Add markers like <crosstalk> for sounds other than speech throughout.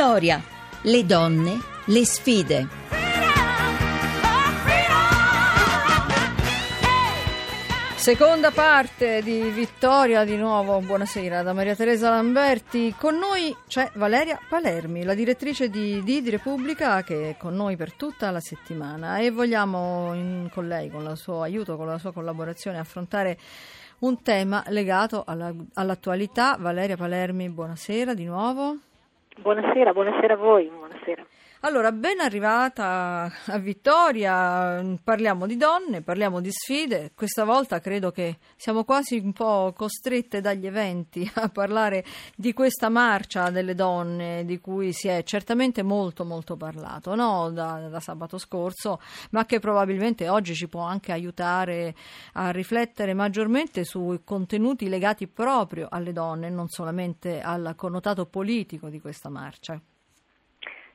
Vittoria, le donne, le sfide. Seconda parte di Vittoria, di nuovo buonasera da Maria Teresa Lamberti. Con noi c'è Valeria Palermi, la direttrice di Didi Repubblica che è con noi per tutta la settimana e vogliamo in, con lei, con il suo aiuto, con la sua collaborazione affrontare un tema legato alla, all'attualità. Valeria Palermi, buonasera di nuovo. Buonasera, buonasera a voi, buonasera. Allora, ben arrivata a Vittoria, parliamo di donne, parliamo di sfide, questa volta credo che siamo quasi un po' costrette dagli eventi a parlare di questa marcia delle donne di cui si è certamente molto molto parlato no? da, da sabato scorso, ma che probabilmente oggi ci può anche aiutare a riflettere maggiormente sui contenuti legati proprio alle donne, non solamente al connotato politico di questa marcia.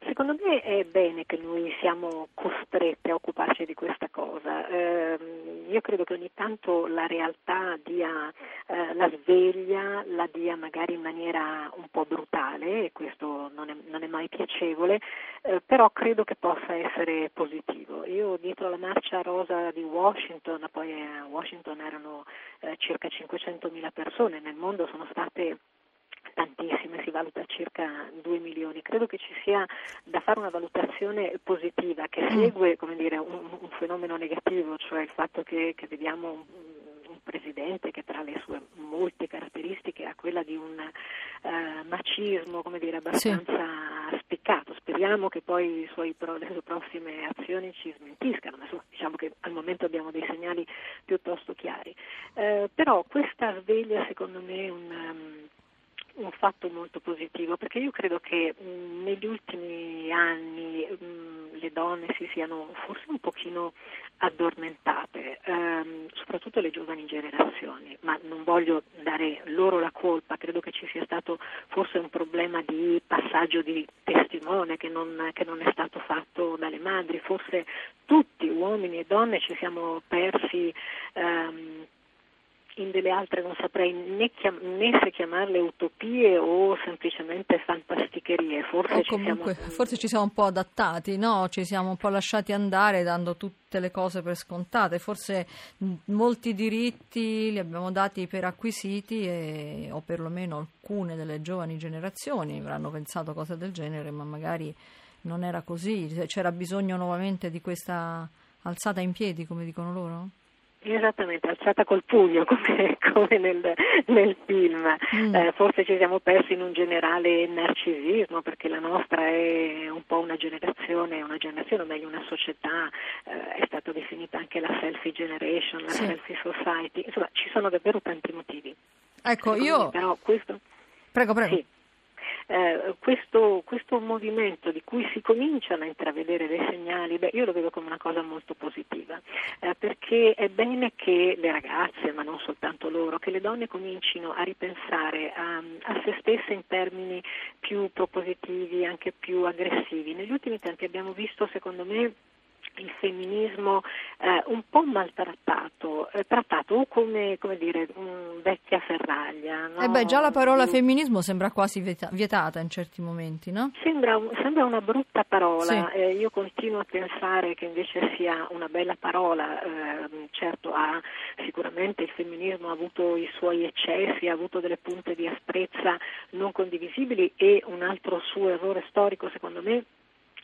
Secondo me è bene che noi siamo costretti a occuparci di questa cosa. Eh, io credo che ogni tanto la realtà dia eh, la sveglia, la dia magari in maniera un po' brutale e questo non è, non è mai piacevole, eh, però credo che possa essere positivo. Io dietro la marcia rosa di Washington, poi a Washington erano eh, circa 500.000 persone, nel mondo sono state tantissime, si valuta circa 2 milioni. Credo che ci sia da fare una valutazione positiva che mm. segue dire, un, un, fenomeno negativo, cioè il fatto che, che vediamo un, un, presidente che tra le sue molte caratteristiche ha quella di un uh, macismo dire, abbastanza sì. spiccato. Speriamo che poi suoi, le sue prossime azioni ci smentiscano, ma diciamo che al momento abbiamo dei segnali piuttosto chiari. Uh, però questa sveglia secondo me un um, un fatto molto positivo perché io credo che mh, negli ultimi anni mh, le donne si siano forse un pochino addormentate, ehm, soprattutto le giovani generazioni, ma non voglio dare loro la colpa, credo che ci sia stato forse un problema di passaggio di testimone che non, che non è stato fatto dalle madri, forse tutti, uomini e donne, ci siamo persi ehm, in delle altre non saprei né, chiam- né, se chiamarle utopie o semplicemente fantasticherie. Forse, ci comunque, siamo... forse ci siamo un po' adattati, no? ci siamo un po' lasciati andare dando tutte le cose per scontate. Forse molti diritti li abbiamo dati per acquisiti e, o perlomeno alcune delle giovani generazioni avranno pensato cose del genere, ma magari non era così. C'era bisogno nuovamente di questa alzata in piedi, come dicono loro? Esattamente, alzata col pugno <laughs> come, come nel, nel, film. Mm. Eh, forse ci siamo persi in un generale narcisismo perché la nostra è un po' una generazione, una generazione o meglio una società, eh, è stata definita anche la selfie generation, la sì. selfie society, insomma ci sono davvero tanti motivi. Ecco, Secondo io... Me, però questo... Prego, prego. Sì eh, questo, questo, movimento di cui si cominciano a intravedere dei segnali, beh, io lo vedo come una cosa molto positiva, eh, perché è bene che le ragazze, ma non soltanto loro, che le donne comincino a ripensare a, a se stesse in termini più propositivi, anche più aggressivi. Negli ultimi tempi abbiamo visto, secondo me, il femminismo eh, un po' maltrattato, eh, trattato come, come dire, vecchia ferraglia. No? Eh beh, già la parola femminismo sembra quasi vietata in certi momenti, no? Sembra, sembra una brutta parola, sì. eh, io continuo a pensare che invece sia una bella parola, ehm, certo ha, sicuramente il femminismo ha avuto i suoi eccessi, ha avuto delle punte di asprezza non condivisibili e un altro suo errore storico secondo me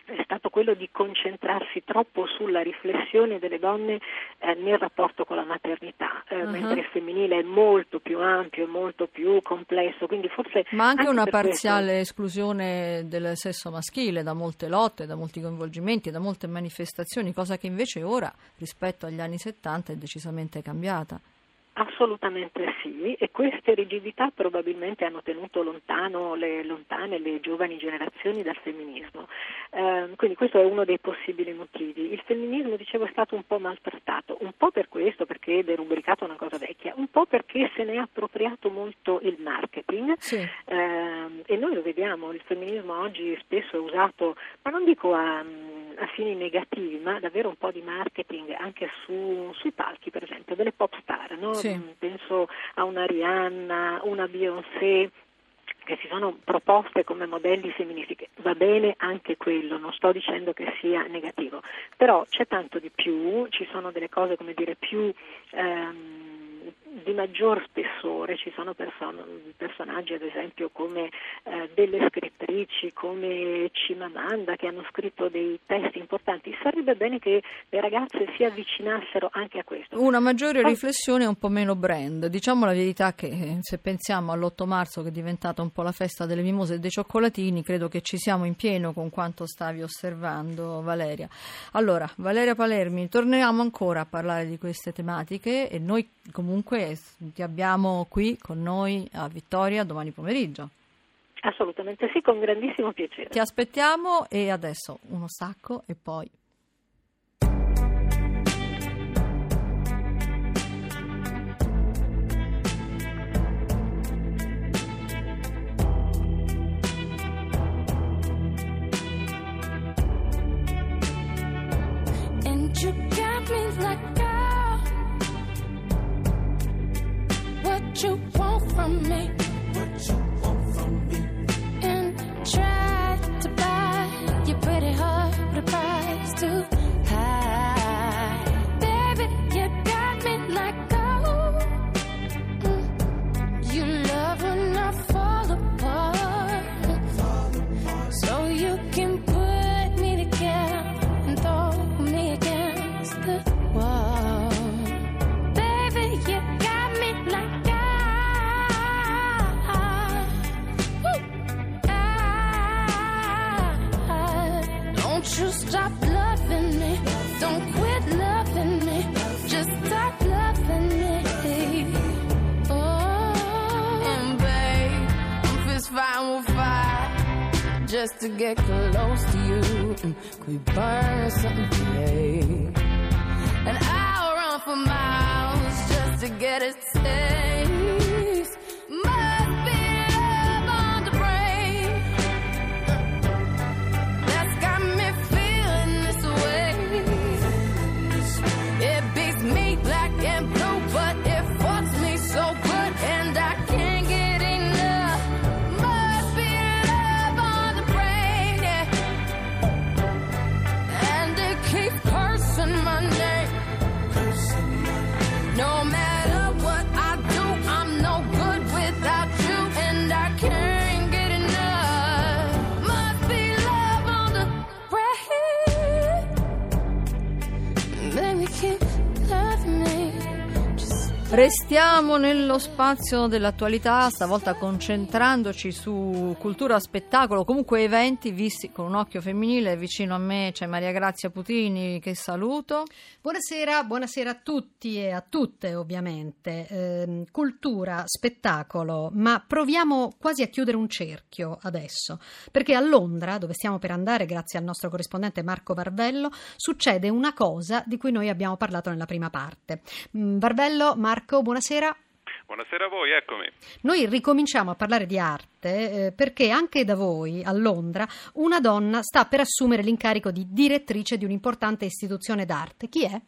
è stato quello di concentrarsi troppo sulla riflessione delle donne eh, nel rapporto con la maternità, eh, uh-huh. mentre il femminile è molto più ampio, molto più complesso. Forse Ma anche, anche una parziale questo... esclusione del sesso maschile da molte lotte, da molti coinvolgimenti, da molte manifestazioni, cosa che invece ora, rispetto agli anni 70, è decisamente cambiata. Assolutamente sì, e queste rigidità probabilmente hanno tenuto lontano le, lontane le giovani generazioni dal femminismo. Eh, quindi questo è uno dei possibili motivi. Il femminismo, dicevo, è stato un po' maltrattato, un po' per questo, perché è derubricato una cosa vecchia, un po' perché se ne è appropriato molto il marketing sì. eh, e noi lo vediamo, il femminismo oggi spesso è usato, ma non dico a a fini negativi, ma davvero un po' di marketing anche su, sui palchi, per esempio, delle pop star, no? sì. penso a una Rihanna, una Beyoncé, che si sono proposte come modelli femministi, va bene anche quello, non sto dicendo che sia negativo, però c'è tanto di più, ci sono delle cose come dire più ehm, di maggior spessore, ci sono person- personaggi ad esempio come eh, delle scrittrici come Cimamanda che hanno scritto dei testi importanti, sarebbe bene che le ragazze si avvicinassero anche a questo. Una maggiore riflessione e un po' meno brand, diciamo la verità che eh, se pensiamo all'8 marzo che è diventata un po' la festa delle mimose e dei cioccolatini, credo che ci siamo in pieno con quanto stavi osservando Valeria. Allora, Valeria Palermi, torniamo ancora a parlare di queste tematiche e noi comunque ti abbiamo qui con noi a Vittoria domani pomeriggio. Assolutamente sì, con grandissimo piacere. Ti aspettiamo e adesso uno sacco e poi you want from me. What you want from me. And try to buy your pretty heart with a price too you stop loving me. Don't quit loving me. Just stop loving me. Oh, and babe, I'm fist fighting with fire just to get close to you. Could we burn something today? And I'll run for miles just to get a taste. Restiamo nello spazio dell'attualità, stavolta concentrandoci su cultura, spettacolo, comunque eventi visti con un occhio femminile. Vicino a me c'è Maria Grazia Putini, che saluto. Buonasera, buonasera a tutti e a tutte ovviamente. Ehm, cultura, spettacolo, ma proviamo quasi a chiudere un cerchio adesso, perché a Londra, dove stiamo per andare grazie al nostro corrispondente Marco Varvello, succede una cosa di cui noi abbiamo parlato nella prima parte. Mm, Varvello, Marco, buonasera. Buonasera a voi, eccomi. Noi ricominciamo a parlare di arte eh, perché anche da voi a Londra una donna sta per assumere l'incarico di direttrice di un'importante istituzione d'arte. Chi è?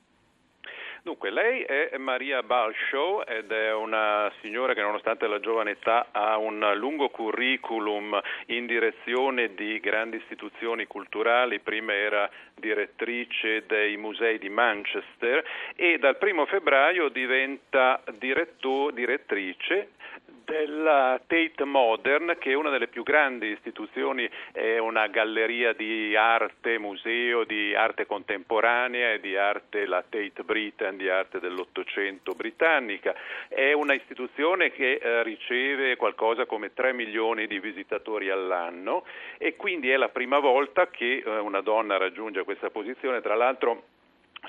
Dunque, lei è Maria Balshow ed è una signora che nonostante la giovane età ha un lungo curriculum in direzione di grandi istituzioni culturali, prima era direttrice dei musei di Manchester e dal primo febbraio diventa direttrice della Tate Modern, che è una delle più grandi istituzioni, è una galleria di arte, museo di arte contemporanea e di arte, la Tate Britain, di arte dell'Ottocento britannica. È una istituzione che eh, riceve qualcosa come 3 milioni di visitatori all'anno e quindi è la prima volta che eh, una donna raggiunge questa posizione, tra l'altro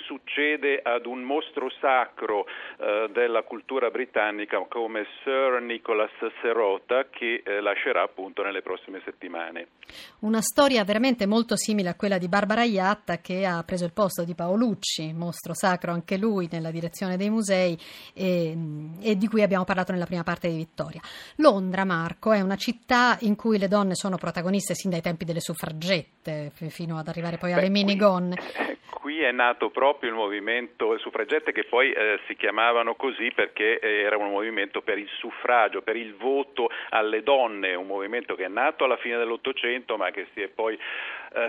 succede ad un mostro sacro eh, della cultura britannica come Sir Nicholas Serota che eh, lascerà appunto nelle prossime settimane. Una storia veramente molto simile a quella di Barbara Iatta che ha preso il posto di Paolucci, mostro sacro anche lui nella direzione dei musei e, e di cui abbiamo parlato nella prima parte di Vittoria. Londra, Marco, è una città in cui le donne sono protagoniste sin dai tempi delle suffragette fino ad arrivare poi alle Beh, minigonne. Qui è nato proprio il movimento suffragette che poi eh, si chiamavano così perché eh, era un movimento per il suffragio, per il voto alle donne, un movimento che è nato alla fine dell'Ottocento ma che si è poi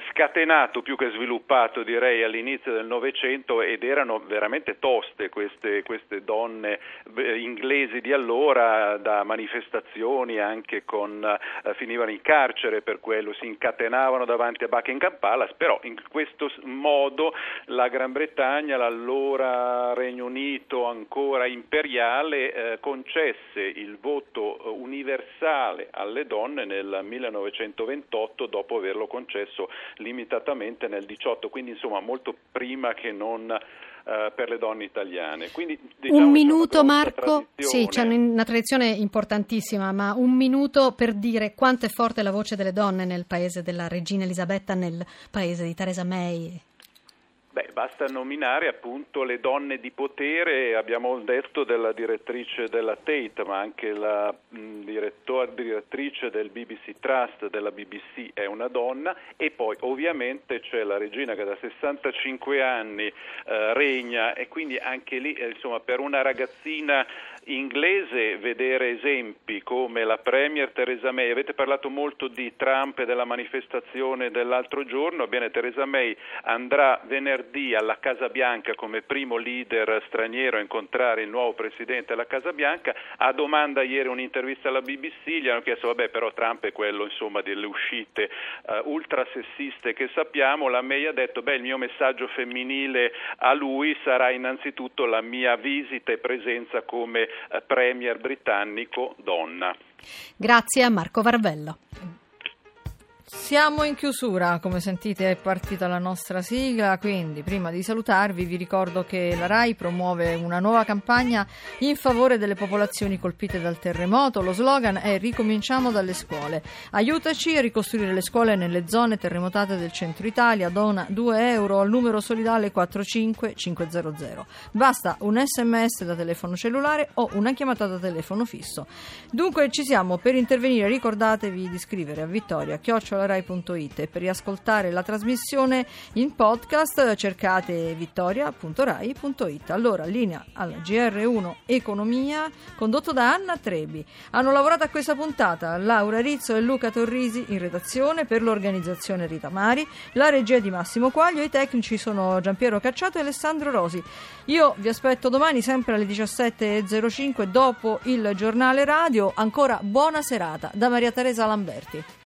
scatenato più che sviluppato direi all'inizio del Novecento ed erano veramente toste queste, queste donne eh, inglesi di allora da manifestazioni anche con eh, finivano in carcere per quello, si incatenavano davanti a Buckingham Palace, però in questo modo la Gran Bretagna, l'allora Regno Unito ancora imperiale, eh, concesse il voto eh, universale alle donne nel 1928 dopo averlo concesso limitatamente nel 18, quindi insomma molto prima che non uh, per le donne italiane. Quindi, diciamo, un minuto Marco, sì, c'è una tradizione importantissima, ma un minuto per dire quanto è forte la voce delle donne nel paese della regina Elisabetta, nel paese di Theresa May. Beh, basta nominare appunto le donne di potere, abbiamo detto della direttrice della Tate, ma anche la mh, direttrice del BBC Trust della BBC è una donna e poi ovviamente c'è la regina che da 65 anni eh, regna e quindi anche lì eh, insomma per una ragazzina inglese vedere esempi come la Premier Theresa May, avete parlato molto di Trump e della manifestazione dell'altro giorno, bene Theresa May andrà venerdì alla Casa Bianca come primo leader straniero a incontrare il nuovo presidente della Casa Bianca, a domanda ieri un'intervista alla BBC, gli hanno chiesto vabbè però Trump è quello insomma delle uscite uh, ultra sessiste che sappiamo, la May ha detto beh il mio messaggio femminile a lui sarà innanzitutto la mia visita e presenza come eh, premier britannico donna. Grazie a Marco Varvello. Siamo in chiusura, come sentite è partita la nostra sigla, quindi prima di salutarvi vi ricordo che la RAI promuove una nuova campagna in favore delle popolazioni colpite dal terremoto. Lo slogan è Ricominciamo dalle scuole. Aiutaci a ricostruire le scuole nelle zone terremotate del centro Italia. Dona 2 euro al numero solidale 45500. Basta un sms da telefono cellulare o una chiamata da telefono fisso. Dunque ci siamo, per intervenire ricordatevi di scrivere a Vittoria Chiocciola www.rai.it e per riascoltare la trasmissione in podcast cercate vittoria.rai.it. Allora, linea alla GR1 Economia condotto da Anna Trebi. Hanno lavorato a questa puntata Laura Rizzo e Luca Torrisi in redazione per l'organizzazione Rita Mari, la regia di Massimo Quaglio, i tecnici sono Giampiero Cacciato e Alessandro Rosi. Io vi aspetto domani sempre alle 17.05 dopo il giornale radio. Ancora buona serata da Maria Teresa Lamberti.